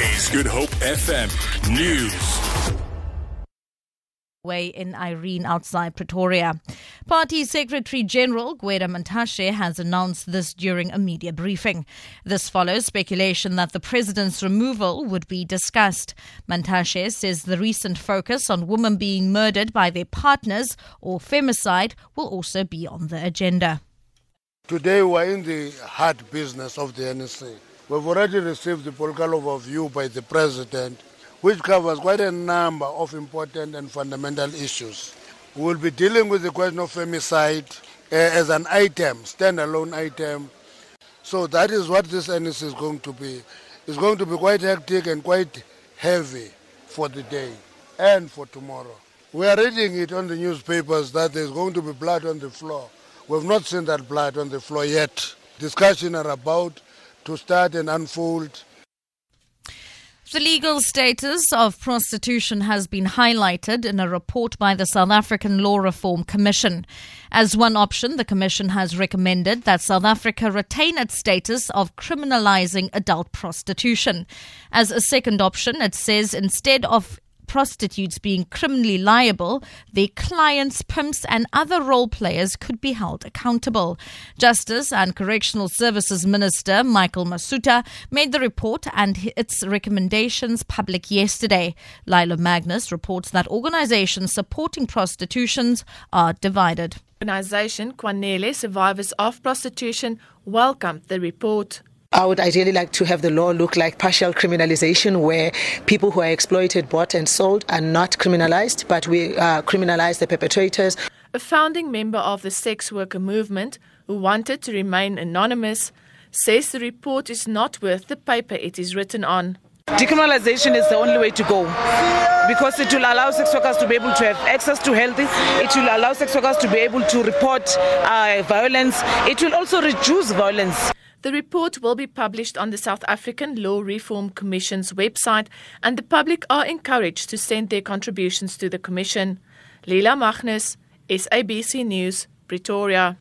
is Good Hope FM News. Way in Irene outside Pretoria. Party Secretary General Gwede Mantashe has announced this during a media briefing. This follows speculation that the president's removal would be discussed. Mantashe says the recent focus on women being murdered by their partners or femicide will also be on the agenda. Today we're in the hard business of the NEC. We've already received the political overview by the president, which covers quite a number of important and fundamental issues. We will be dealing with the question of femicide uh, as an item, standalone item. So that is what this NEC is going to be. It's going to be quite hectic and quite heavy for the day and for tomorrow. We are reading it on the newspapers that there's going to be blood on the floor. We've not seen that blood on the floor yet. Discussions are about to start and unfold. The legal status of prostitution has been highlighted in a report by the South African Law Reform Commission. As one option, the Commission has recommended that South Africa retain its status of criminalizing adult prostitution. As a second option, it says instead of prostitutes being criminally liable, their clients, pimps, and other role players could be held accountable. Justice and Correctional Services Minister Michael Masutha made the report and its recommendations public yesterday. Lila Magnus reports that organizations supporting prostitutions are divided. Organization Kwanele Survivors of Prostitution welcomed the report. I would ideally like to have the law look like partial criminalization, where people who are exploited, bought, and sold are not criminalized, but we uh, criminalize the perpetrators. A founding member of the sex worker movement, who wanted to remain anonymous, says the report is not worth the paper it is written on. Decriminalization is the only way to go because it will allow sex workers to be able to have access to health. It will allow sex workers to be able to report uh, violence. It will also reduce violence. The report will be published on the South African Law Reform Commission's website, and the public are encouraged to send their contributions to the Commission. Lila Magnus, SABC News, Pretoria.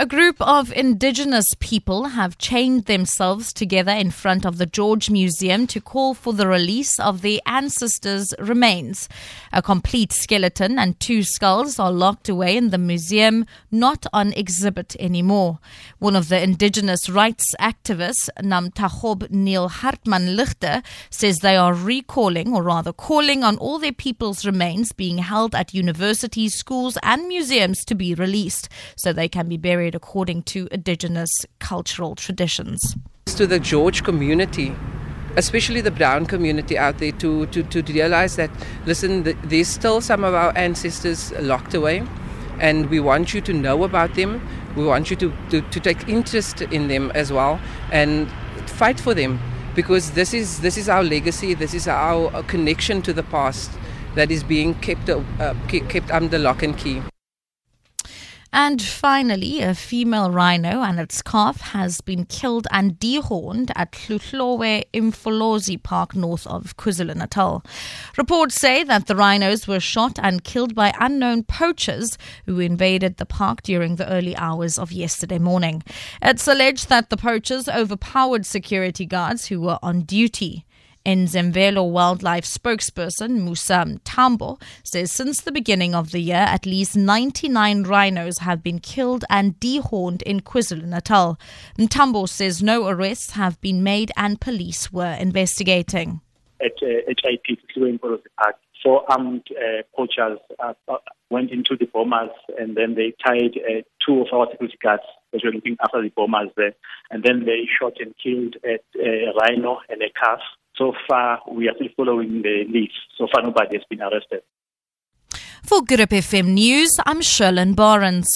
A group of indigenous people have chained themselves together in front of the George Museum to call for the release of their ancestors' remains. A complete skeleton and two skulls are locked away in the museum, not on exhibit anymore. One of the indigenous rights activists, Namtachob Neil Hartman Lichter, says they are recalling, or rather calling on all their people's remains being held at universities, schools, and museums to be released so they can be buried according to indigenous cultural traditions. To the George community, especially the brown community out there, to, to, to realize that, listen, there's still some of our ancestors locked away, and we want you to know about them. We want you to, to, to take interest in them as well and fight for them because this is, this is our legacy, this is our connection to the past that is being kept, uh, kept under lock and key. And finally, a female rhino and its calf has been killed and dehorned at Hluhluwe Imfolozi Park north of KwaZulu-Natal. Reports say that the rhinos were shot and killed by unknown poachers who invaded the park during the early hours of yesterday morning. It's alleged that the poachers overpowered security guards who were on duty. Ezemvelo Wildlife spokesperson Musa Mntambo says since the beginning of the year, at least 99 rhinos have been killed and dehorned in KwaZulu-Natal. Mntambo says no arrests have been made and police were investigating. At uh, HIP, four armed uh, poachers uh, went into the bomas and then they tied uh, two of our security guards that were looking after the bomas there. And then they shot and killed a, a rhino and a calf. So far, we are still following the leads. So far, nobody has been arrested. For Good FM News, I'm Sherlyn Barnes.